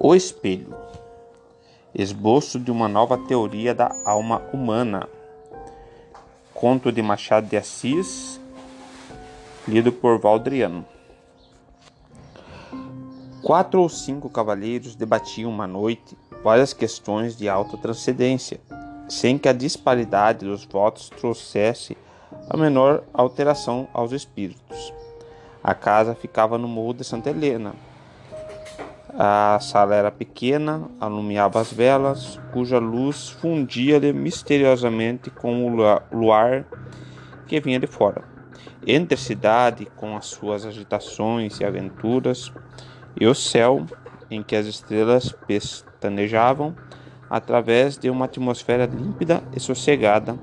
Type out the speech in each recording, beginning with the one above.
O Espelho Esboço de uma nova teoria da alma humana. Conto de Machado de Assis, lido por Valdriano. Quatro ou cinco cavalheiros debatiam uma noite várias questões de alta transcendência, sem que a disparidade dos votos trouxesse a menor alteração aos espíritos. A casa ficava no morro de Santa Helena, a sala era pequena, alumiava as velas, cuja luz fundia-lhe misteriosamente com o luar que vinha de fora. Entre a cidade, com as suas agitações e aventuras, e o céu, em que as estrelas pestanejavam, através de uma atmosfera límpida e sossegada,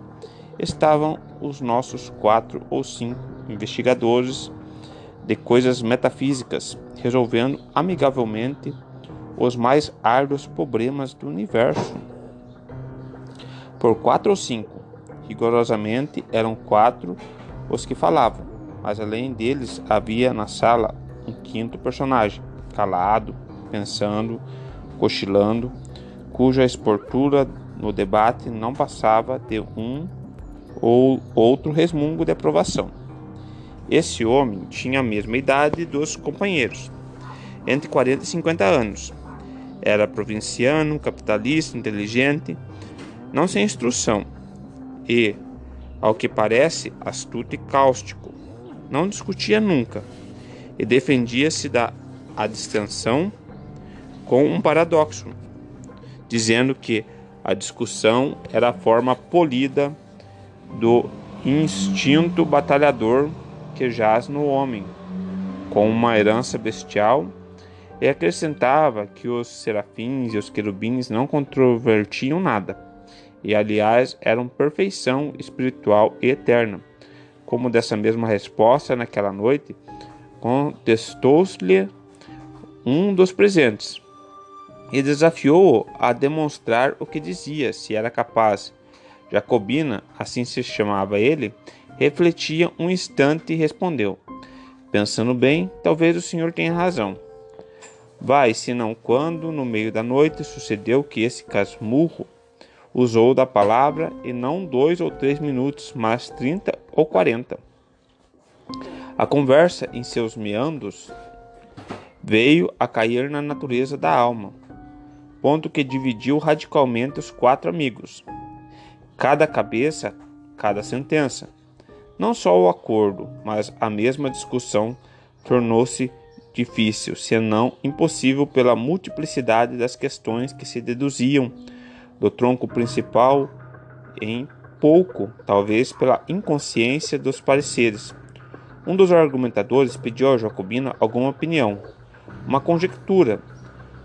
estavam os nossos quatro ou cinco investigadores de coisas metafísicas, resolvendo amigavelmente os mais árduos problemas do universo. Por quatro ou cinco, rigorosamente eram quatro os que falavam, mas além deles havia na sala um quinto personagem, calado, pensando, cochilando, cuja esportura no debate não passava de um ou outro resmungo de aprovação. Esse homem tinha a mesma idade dos companheiros, entre 40 e 50 anos. Era provinciano, capitalista, inteligente, não sem instrução e, ao que parece, astuto e cáustico. Não discutia nunca e defendia-se da adstensão com um paradoxo, dizendo que a discussão era a forma polida do instinto batalhador que jaz no homem, com uma herança bestial, e acrescentava que os serafins e os querubins não controvertiam nada, e aliás eram perfeição espiritual e eterna. Como dessa mesma resposta naquela noite, contestou-lhe um dos presentes e desafiou-o a demonstrar o que dizia, se era capaz. Jacobina, assim se chamava ele, Refletia um instante e respondeu: Pensando bem, talvez o senhor tenha razão. Vai, senão quando, no meio da noite, sucedeu que esse casmurro usou da palavra e não dois ou três minutos, mas trinta ou quarenta. A conversa, em seus meandros, veio a cair na natureza da alma, ponto que dividiu radicalmente os quatro amigos. Cada cabeça, cada sentença. Não só o acordo, mas a mesma discussão tornou-se difícil, senão impossível, pela multiplicidade das questões que se deduziam do tronco principal, em pouco, talvez pela inconsciência dos pareceres. Um dos argumentadores pediu a Jacobina alguma opinião, uma conjectura,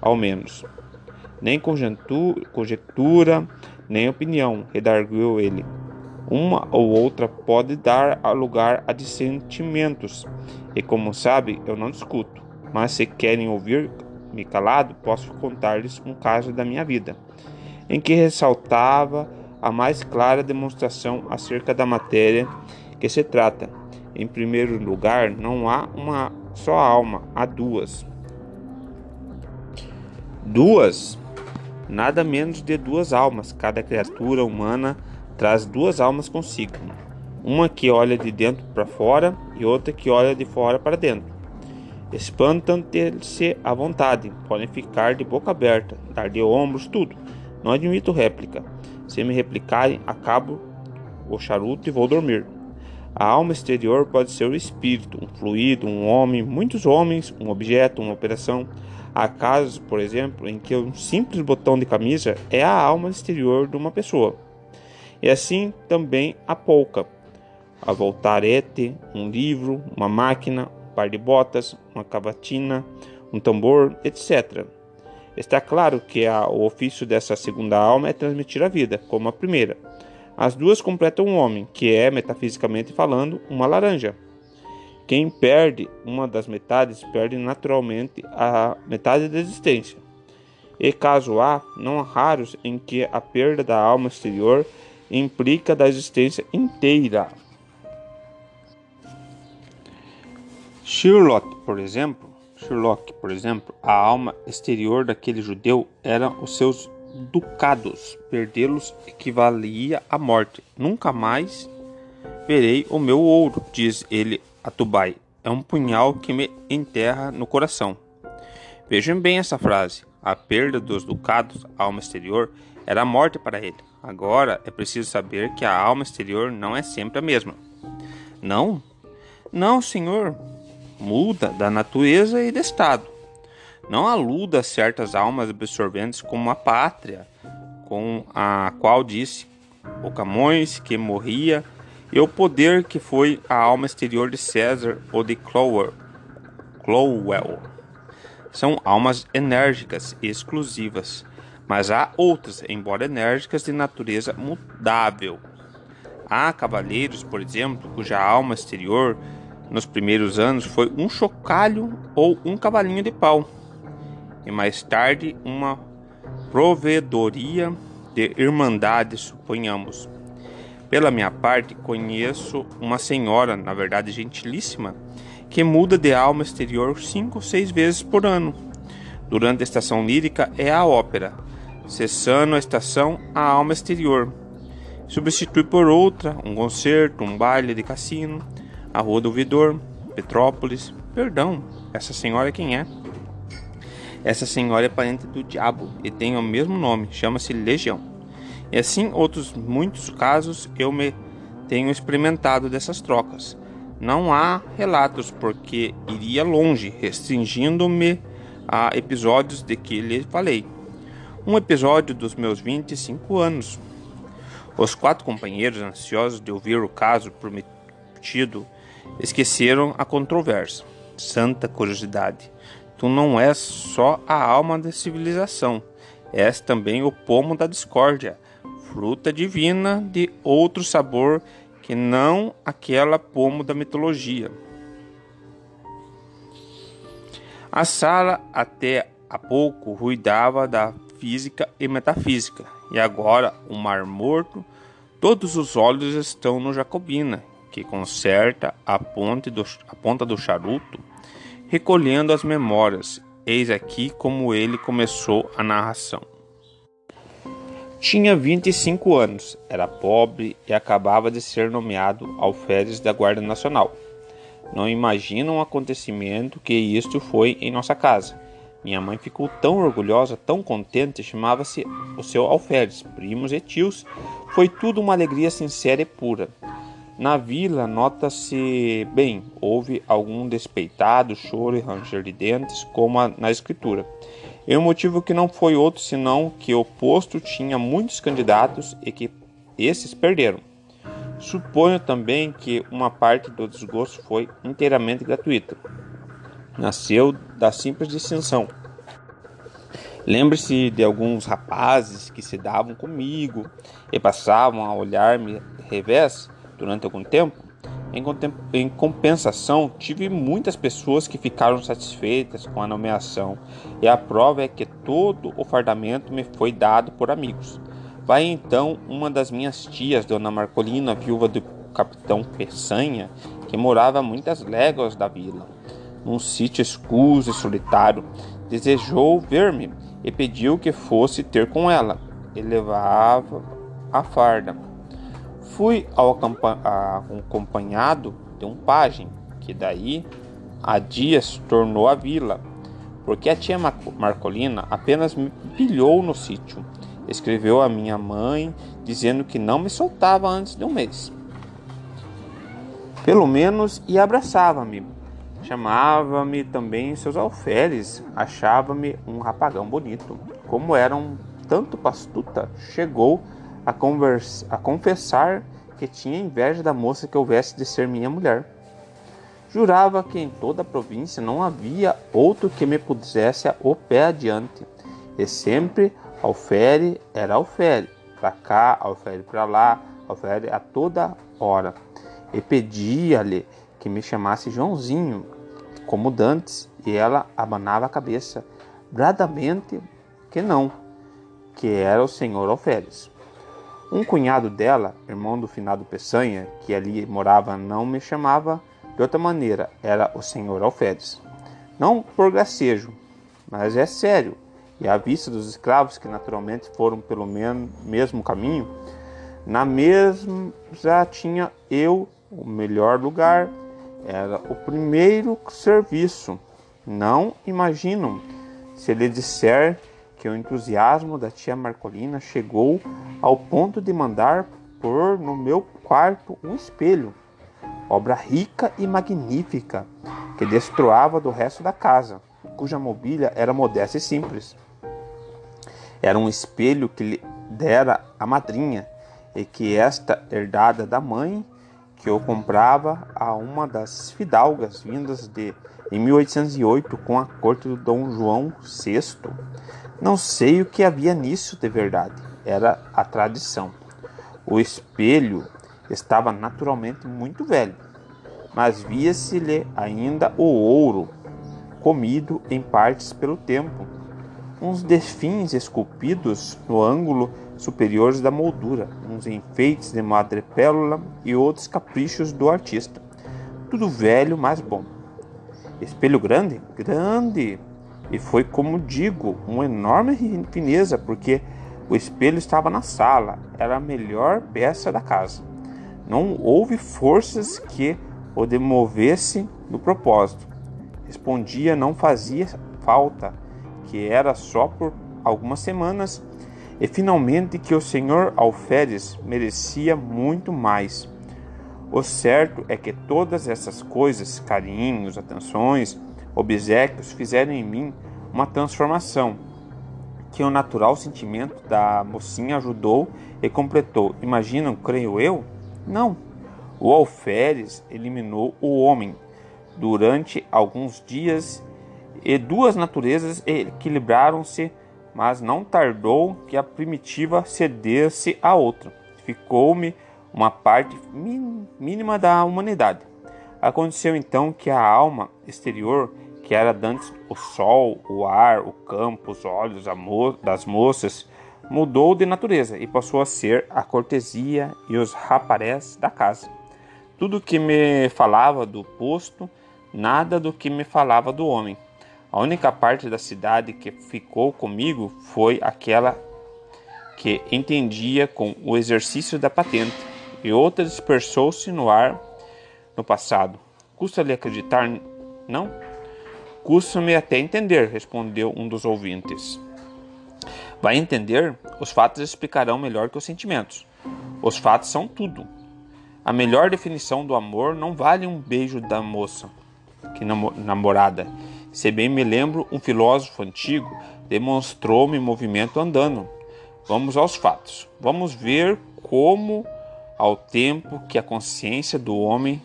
ao menos. Nem conjectura, nem opinião, redarguiu ele. Uma ou outra pode dar lugar a dissentimentos, e como sabe, eu não discuto. Mas se querem ouvir-me calado, posso contar-lhes um caso da minha vida, em que ressaltava a mais clara demonstração acerca da matéria que se trata. Em primeiro lugar, não há uma só alma, há duas. Duas? Nada menos de duas almas, cada criatura humana traz duas almas consigo, uma que olha de dentro para fora e outra que olha de fora para dentro. Espantam-se à vontade, podem ficar de boca aberta, dar de ombros, tudo. Não admito réplica. Se me replicarem, acabo o charuto e vou dormir. A alma exterior pode ser o espírito, um fluido, um homem, muitos homens, um objeto, uma operação. Há casos, por exemplo, em que um simples botão de camisa é a alma exterior de uma pessoa. E assim também a polca, a voltarete, um livro, uma máquina, um par de botas, uma cavatina, um tambor, etc. Está claro que a, o ofício dessa segunda alma é transmitir a vida, como a primeira. As duas completam um homem, que é, metafisicamente falando, uma laranja. Quem perde uma das metades perde naturalmente a metade da existência. E caso há, não há raros em que a perda da alma exterior implica da existência inteira. Charlotte, por exemplo, Sherlock, por exemplo, a alma exterior daquele judeu eram os seus ducados. Perdê-los equivalia à morte. Nunca mais verei o meu ouro, diz ele a Tubai. É um punhal que me enterra no coração. Vejam bem essa frase. A perda dos ducados, alma exterior, era a morte para ele. Agora é preciso saber que a alma exterior não é sempre a mesma. Não? Não, senhor. Muda da natureza e do estado. Não aluda a certas almas absorventes como a pátria, com a qual disse o Camões que morria, e o poder que foi a alma exterior de César ou de Crowell. Crowell. São almas enérgicas e exclusivas, mas há outras, embora enérgicas, de natureza mudável. Há cavaleiros, por exemplo, cuja alma exterior nos primeiros anos foi um chocalho ou um cavalinho de pau, e mais tarde uma provedoria de irmandade, suponhamos. Pela minha parte, conheço uma senhora, na verdade gentilíssima, que muda de alma exterior cinco ou seis vezes por ano. Durante a estação lírica é a ópera, cessando a estação a alma exterior. Substitui por outra um concerto, um baile de cassino, a Rua do Ouvidor, Petrópolis. Perdão, essa senhora quem é? Essa senhora é parente do diabo e tem o mesmo nome, chama-se Legião. E assim outros muitos casos eu me tenho experimentado dessas trocas. Não há relatos porque iria longe, restringindo-me a episódios de que lhe falei. Um episódio dos meus 25 anos. Os quatro companheiros, ansiosos de ouvir o caso prometido, esqueceram a controvérsia. Santa curiosidade. Tu não és só a alma da civilização, és também o pomo da discórdia, fruta divina de outro sabor que não aquela pomo da mitologia. A sala até há pouco ruidava da física e metafísica, e agora o mar morto, todos os olhos estão no Jacobina, que conserta a, do, a ponta do charuto, recolhendo as memórias. Eis aqui como ele começou a narração. Tinha 25 anos, era pobre e acabava de ser nomeado alferes da Guarda Nacional. Não imaginam um acontecimento que isto foi em nossa casa. Minha mãe ficou tão orgulhosa, tão contente, chamava-se o seu alferes, primos e tios. Foi tudo uma alegria sincera e pura. Na vila, nota-se bem, houve algum despeitado, choro e ranger de dentes, como na escritura. E o motivo que não foi outro senão que o posto tinha muitos candidatos e que esses perderam. Suponho também que uma parte do desgosto foi inteiramente gratuita. Nasceu da simples distinção. Lembre-se de alguns rapazes que se davam comigo e passavam a olhar-me revés durante algum tempo em compensação, tive muitas pessoas que ficaram satisfeitas com a nomeação, e a prova é que todo o fardamento me foi dado por amigos. Vai então uma das minhas tias, Dona Marcolina, viúva do capitão Peçanha, que morava a muitas léguas da vila, num sítio escuso e solitário, desejou ver-me e pediu que fosse ter com ela. E levava a farda. Fui ao acompanhado de um pajem, que daí a dias tornou a vila, porque a tia Marcolina apenas me pilhou no sítio. Escreveu a minha mãe dizendo que não me soltava antes de um mês. Pelo menos e abraçava-me. Chamava-me também seus alferes, achava-me um rapagão bonito. Como era um tanto pastuta, chegou a, conversa, a confessar que tinha inveja da moça que houvesse de ser minha mulher. Jurava que em toda a província não havia outro que me pusesse o pé adiante, e sempre alfere era alfere, para cá, alfere para lá, alfere a toda hora. E pedia-lhe que me chamasse Joãozinho, como dantes, e ela abanava a cabeça, bradamente que não, que era o senhor alferes. Um cunhado dela, irmão do finado Peçanha, que ali morava, não me chamava de outra maneira, era o senhor Alferes. Não por gracejo, mas é sério. E à vista dos escravos que naturalmente foram pelo mesmo caminho, na mesma já tinha eu o melhor lugar, era o primeiro serviço. Não imaginam se lhe disser que o entusiasmo da tia Marcolina chegou ao ponto de mandar pôr no meu quarto um espelho, obra rica e magnífica, que destoava do resto da casa, cuja mobília era modesta e simples. Era um espelho que lhe dera a madrinha e que esta herdada da mãe que eu comprava a uma das fidalgas vindas de em 1808 com a corte do Dom João VI. Não sei o que havia nisso de verdade, era a tradição. O espelho estava naturalmente muito velho, mas via-se-lhe ainda o ouro, comido em partes pelo tempo, uns defins esculpidos no ângulo superiores da moldura, uns enfeites de madrepérola e outros caprichos do artista. Tudo velho, mas bom. Espelho grande? Grande! E foi, como digo, uma enorme fineza, porque o espelho estava na sala, era a melhor peça da casa. Não houve forças que o demovessem do propósito. Respondia, não fazia falta, que era só por algumas semanas e finalmente que o senhor Alferes merecia muito mais. O certo é que todas essas coisas, carinhos, atenções, obsequios, fizeram em mim uma transformação, que o natural sentimento da mocinha ajudou e completou. Imaginam, creio eu? Não. O alferes eliminou o homem durante alguns dias e duas naturezas equilibraram-se mas não tardou que a primitiva cedesse à outra. Ficou-me uma parte mínima da humanidade. Aconteceu então que a alma exterior, que era dantes o sol, o ar, o campo, os olhos das moças, mudou de natureza e passou a ser a cortesia e os raparés da casa. Tudo que me falava do posto, nada do que me falava do homem. A única parte da cidade que ficou comigo foi aquela que entendia com o exercício da patente, e outra dispersou-se no ar no passado. Custa-lhe acreditar? Não? Custa-me até entender, respondeu um dos ouvintes. Vai entender? Os fatos explicarão melhor que os sentimentos. Os fatos são tudo. A melhor definição do amor não vale um beijo da moça que namorada se bem me lembro, um filósofo antigo demonstrou-me movimento andando. Vamos aos fatos. Vamos ver como, ao tempo que a consciência do homem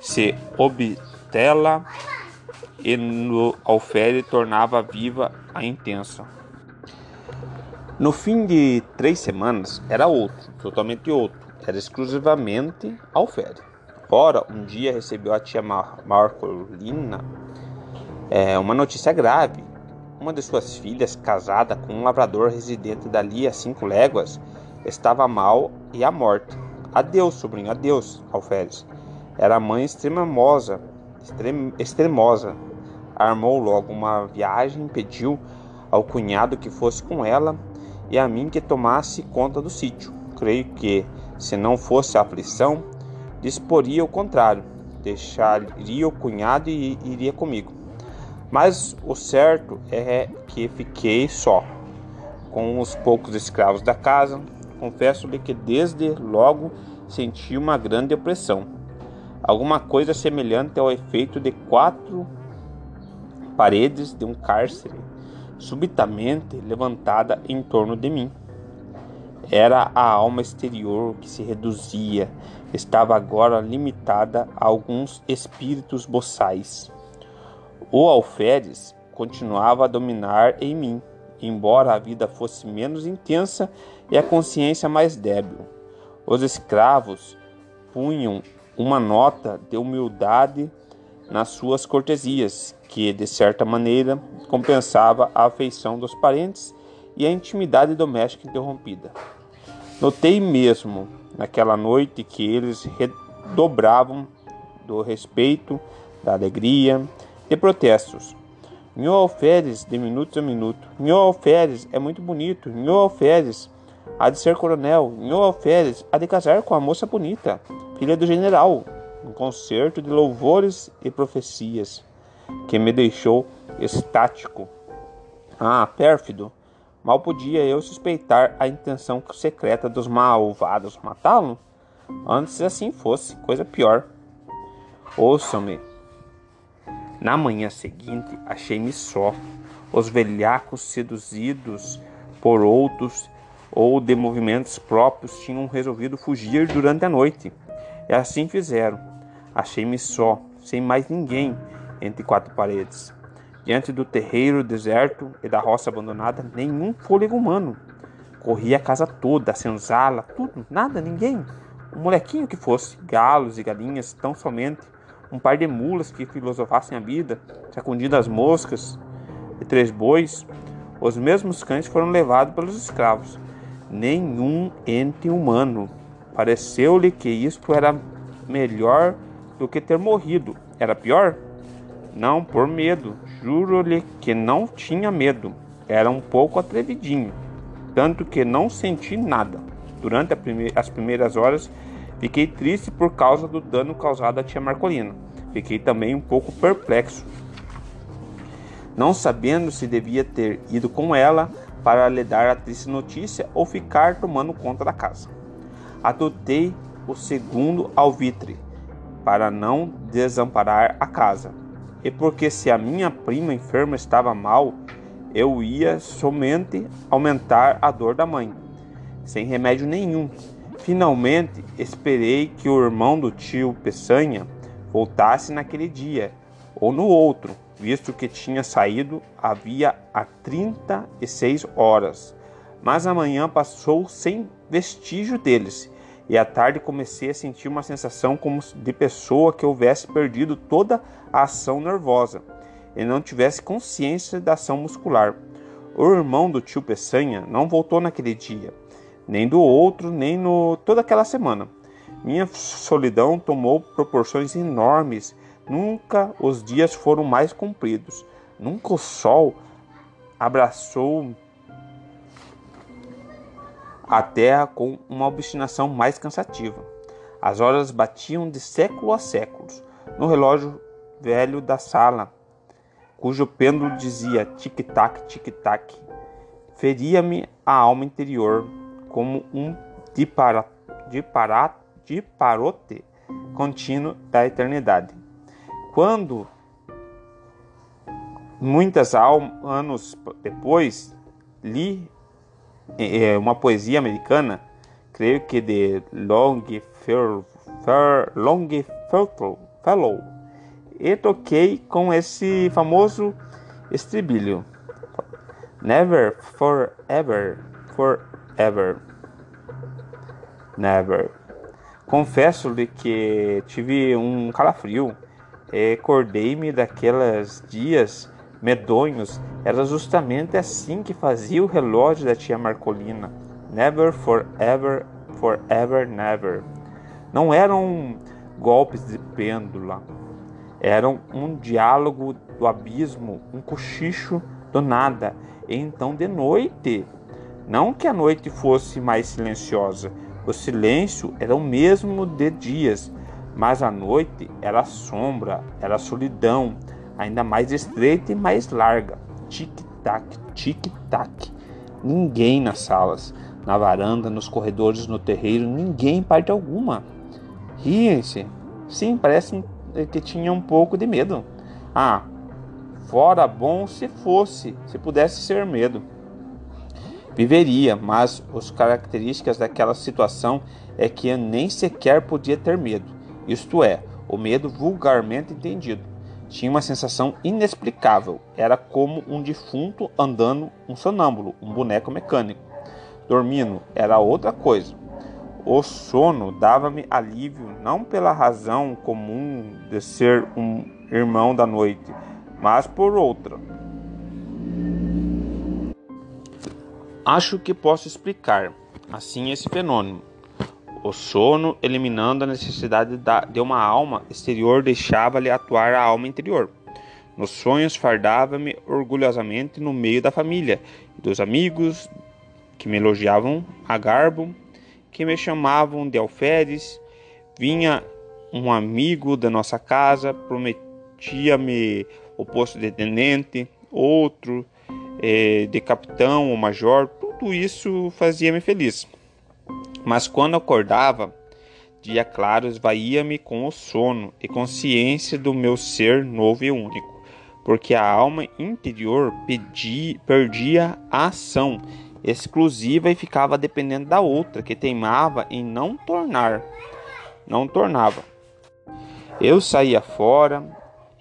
se obtela e no alfere tornava viva a intensa. No fim de três semanas era outro, totalmente outro. Era exclusivamente alfere. Ora, um dia recebeu a tia Mar Marcolina é, uma notícia grave. Uma de suas filhas, casada com um lavrador residente dali a cinco léguas, estava mal e à morte. Adeus, sobrinho, adeus, Alferes. Era mãe extremosa, extrem, extremosa. Armou logo uma viagem, pediu ao cunhado que fosse com ela e a mim que tomasse conta do sítio. Creio que, se não fosse a aflição, disporia o contrário, deixaria o cunhado e iria comigo. Mas o certo é que fiquei só, com os poucos escravos da casa. Confesso-lhe que desde logo senti uma grande opressão, alguma coisa semelhante ao efeito de quatro paredes de um cárcere subitamente levantada em torno de mim. Era a alma exterior que se reduzia, estava agora limitada a alguns espíritos boçais. O alferes continuava a dominar em mim, embora a vida fosse menos intensa e a consciência mais débil. Os escravos punham uma nota de humildade nas suas cortesias, que de certa maneira compensava a afeição dos parentes e a intimidade doméstica interrompida. Notei mesmo naquela noite que eles redobravam do respeito, da alegria, de protestos. Nhô Alferes, de minuto a minuto. Nhô Alferes é muito bonito. Nhô Alferes há de ser coronel. Nhô Alferes há de casar com a moça bonita, filha do general. Um concerto de louvores e profecias que me deixou estático. Ah, pérfido! Mal podia eu suspeitar a intenção secreta dos malvados matá-lo. Antes assim fosse, coisa pior. Ouçam-me. Na manhã seguinte, achei-me só. Os velhacos seduzidos por outros ou de movimentos próprios tinham resolvido fugir durante a noite. E assim fizeram. Achei-me só, sem mais ninguém entre quatro paredes. Diante do terreiro deserto e da roça abandonada, nenhum fôlego humano. Corri a casa toda, a senzala, tudo, nada, ninguém. Um molequinho que fosse, galos e galinhas, tão somente um par de mulas que filosofassem a vida, sacudindo as moscas e três bois, os mesmos cães foram levados pelos escravos. Nenhum ente humano. Pareceu-lhe que isto era melhor do que ter morrido. Era pior? Não, por medo. Juro-lhe que não tinha medo. Era um pouco atrevidinho, tanto que não senti nada. Durante prime as primeiras horas Fiquei triste por causa do dano causado à tia Marcolina. Fiquei também um pouco perplexo, não sabendo se devia ter ido com ela para lhe dar a triste notícia ou ficar tomando conta da casa. Adotei o segundo alvitre para não desamparar a casa, e porque se a minha prima enferma estava mal, eu ia somente aumentar a dor da mãe, sem remédio nenhum, Finalmente, esperei que o irmão do tio Peçanha voltasse naquele dia ou no outro, visto que tinha saído havia há 36 horas. Mas a manhã passou sem vestígio deles, e à tarde comecei a sentir uma sensação como de pessoa que houvesse perdido toda a ação nervosa e não tivesse consciência da ação muscular. O irmão do tio Peçanha não voltou naquele dia nem do outro, nem no toda aquela semana. Minha solidão tomou proporções enormes. Nunca os dias foram mais compridos. Nunca o sol abraçou a terra com uma obstinação mais cansativa. As horas batiam de século a século no relógio velho da sala, cujo pêndulo dizia tic-tac, tic-tac. Feria-me a alma interior como um dipara, diparote contínuo da eternidade. Quando, muitos anos depois, li é, uma poesia americana, creio que de Longfellow, e toquei com esse famoso estribilho. Never, forever, forever ever. Never. Confesso-lhe que tive um calafrio. Recordei-me daqueles dias medonhos. Era justamente assim que fazia o relógio da tia Marcolina. Never, forever, forever, never. Não eram golpes de pêndula. Eram um diálogo do abismo, um cochicho do nada. E então de noite não que a noite fosse mais silenciosa, o silêncio era o mesmo de dias, mas a noite era sombra, era solidão, ainda mais estreita e mais larga. Tic-tac, tic-tac. Ninguém nas salas, na varanda, nos corredores, no terreiro, ninguém parte alguma. Riem-se. Sim, parece que tinha um pouco de medo. Ah, fora bom se fosse, se pudesse ser medo viveria, mas as características daquela situação é que nem sequer podia ter medo, isto é, o medo vulgarmente entendido. Tinha uma sensação inexplicável, era como um defunto andando um sonâmbulo, um boneco mecânico. Dormindo era outra coisa. O sono dava-me alívio não pela razão comum de ser um irmão da noite, mas por outra Acho que posso explicar assim esse fenômeno. O sono, eliminando a necessidade de uma alma exterior, deixava-lhe atuar a alma interior. Nos sonhos fardava-me orgulhosamente no meio da família e dos amigos que me elogiavam a garbo, que me chamavam de alferes. Vinha um amigo da nossa casa, prometia-me o posto de tenente, outro eh, de capitão ou major. Tudo isso fazia-me feliz. Mas quando acordava, dia claro esvaía-me com o sono e consciência do meu ser novo e único porque a alma interior pedi, perdia a ação exclusiva e ficava dependendo da outra, que teimava em não tornar, não tornava. Eu saía fora,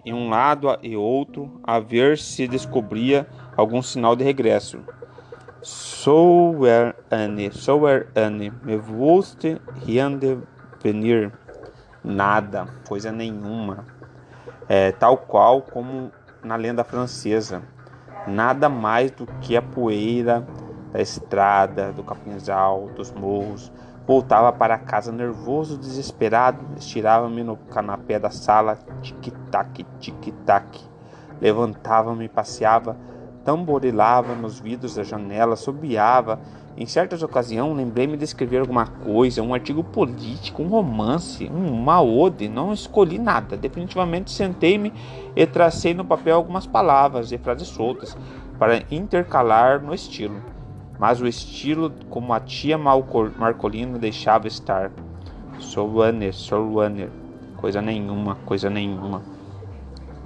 em um lado e outro, a ver se descobria algum sinal de regresso. Sou er Anne, sou er Anne, me wusste riende venir. Nada, coisa nenhuma. É, tal qual como na lenda francesa. Nada mais do que a poeira da estrada, do capinzal, dos morros. Voltava para casa nervoso, desesperado, estirava-me no canapé da sala, tic-tac, tic-tac. Levantava-me, passeava, tamborilava nos vidros da janela, sobiava em certas ocasiões, lembrei-me de escrever alguma coisa, um artigo político, um romance, uma ode. Não escolhi nada. Definitivamente sentei-me e tracei no papel algumas palavras e frases soltas para intercalar no estilo. Mas o estilo, como a tia Marcolina deixava estar. Sou runner, sou runner. Coisa nenhuma, coisa nenhuma.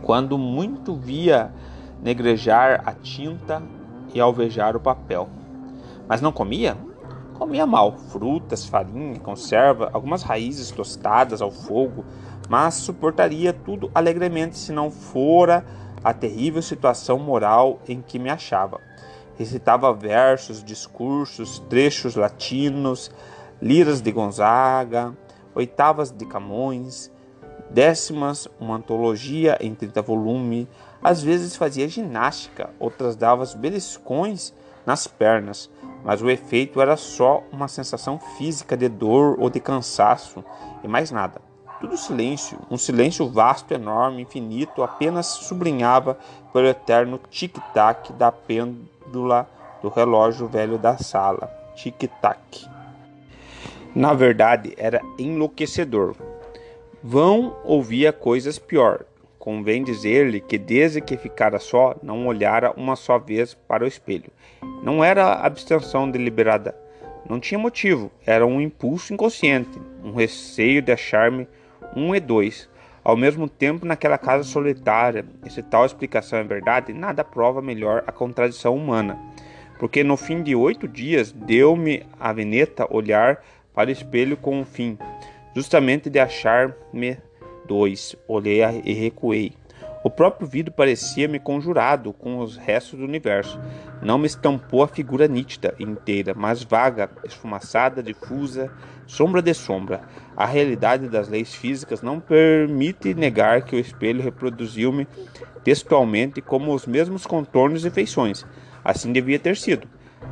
Quando muito via negrejar a tinta e alvejar o papel. Mas não comia? Comia mal, frutas, farinha, conserva, algumas raízes tostadas ao fogo, mas suportaria tudo alegremente se não fora a terrível situação moral em que me achava. Recitava versos, discursos, trechos latinos, liras de Gonzaga, oitavas de Camões, décimas, uma antologia em 30 volumes. Às vezes fazia ginástica, outras dava beliscões nas pernas, mas o efeito era só uma sensação física de dor ou de cansaço e mais nada. Tudo silêncio, um silêncio vasto, enorme, infinito, apenas sublinhava pelo eterno tic-tac da pêndula do relógio velho da sala. Tic-tac. Na verdade, era enlouquecedor. Vão ouvia coisas pior. Convém dizer-lhe que desde que ficara só, não olhara uma só vez para o espelho. Não era abstenção deliberada. Não tinha motivo. Era um impulso inconsciente, um receio de achar-me um e dois. Ao mesmo tempo, naquela casa solitária, e se tal explicação é verdade, nada prova melhor a contradição humana. Porque no fim de oito dias deu-me a veneta olhar para o espelho com um fim, justamente de achar-me dois. Olhei e recuei. O próprio vidro parecia-me conjurado com os restos do universo. Não me estampou a figura nítida inteira, mas vaga, esfumaçada, difusa, sombra de sombra. A realidade das leis físicas não permite negar que o espelho reproduziu-me textualmente como os mesmos contornos e feições. Assim devia ter sido.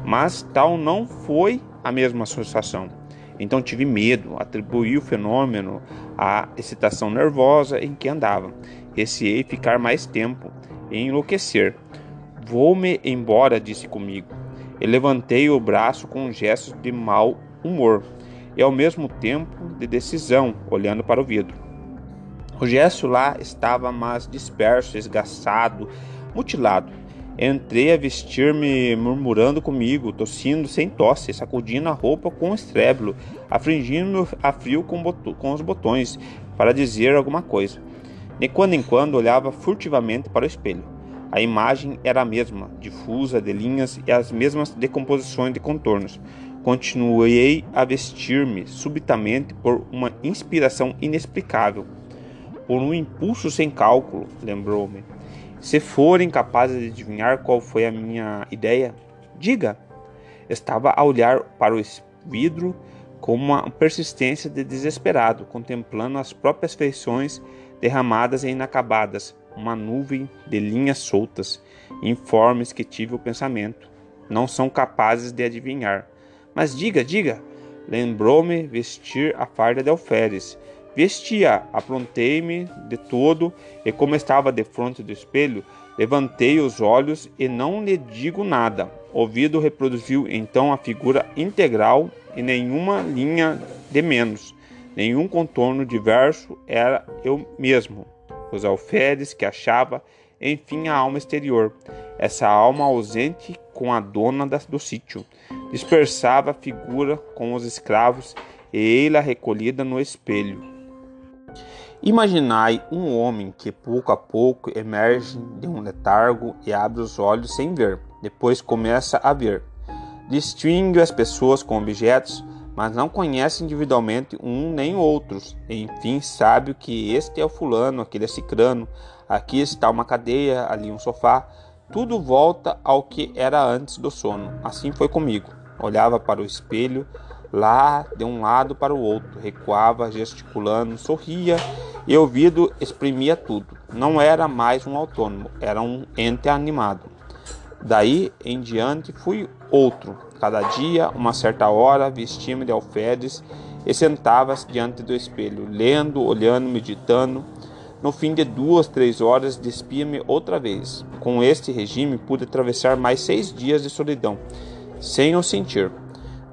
Mas tal não foi a mesma associação. Então tive medo, atribuí o fenômeno à excitação nervosa em que andava. Receei ficar mais tempo e enlouquecer. Vou-me embora, disse comigo. E levantei o braço com gestos de mau humor e ao mesmo tempo de decisão, olhando para o vidro. O gesto lá estava mais disperso, esgaçado, mutilado. Entrei a vestir-me murmurando comigo, tossindo sem tosse, sacudindo a roupa com estrébilo, afligindo a frio com, com os botões para dizer alguma coisa. De quando em quando olhava furtivamente para o espelho. A imagem era a mesma, difusa de linhas e as mesmas decomposições de contornos. Continuei a vestir-me subitamente por uma inspiração inexplicável, por um impulso sem cálculo, lembrou-me. Se forem capazes de adivinhar qual foi a minha ideia, diga. Estava a olhar para o vidro com uma persistência de desesperado, contemplando as próprias feições derramadas e inacabadas, uma nuvem de linhas soltas, informes que tive o pensamento. Não são capazes de adivinhar. Mas diga, diga! Lembrou-me vestir a farda de alferes, Vestia, aprontei-me de todo, e como estava de frente do espelho, levantei os olhos e não lhe digo nada. O ouvido reproduziu então a figura integral e nenhuma linha de menos, nenhum contorno diverso era eu mesmo. Os alferes que achava, enfim, a alma exterior, essa alma ausente com a dona do sítio, dispersava a figura com os escravos e ela recolhida no espelho. Imaginai um homem que pouco a pouco emerge de um letargo e abre os olhos sem ver, depois começa a ver. Distingue as pessoas com objetos, mas não conhece individualmente um nem outros. Enfim, sabe que este é o fulano, aquele é cicrano, aqui está uma cadeia, ali um sofá. Tudo volta ao que era antes do sono. Assim foi comigo. Olhava para o espelho, lá de um lado para o outro, recuava, gesticulando, sorria e ouvido exprimia tudo. Não era mais um autônomo, era um ente animado. Daí em diante fui outro. Cada dia, uma certa hora, vestia-me de alferes e sentava-se diante do espelho, lendo, olhando, meditando. No fim de duas, três horas, despia-me outra vez. Com este regime, pude atravessar mais seis dias de solidão, sem o sentir.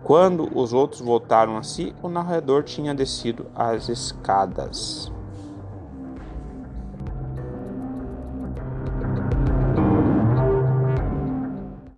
Quando os outros voltaram a si, o narrador tinha descido as escadas.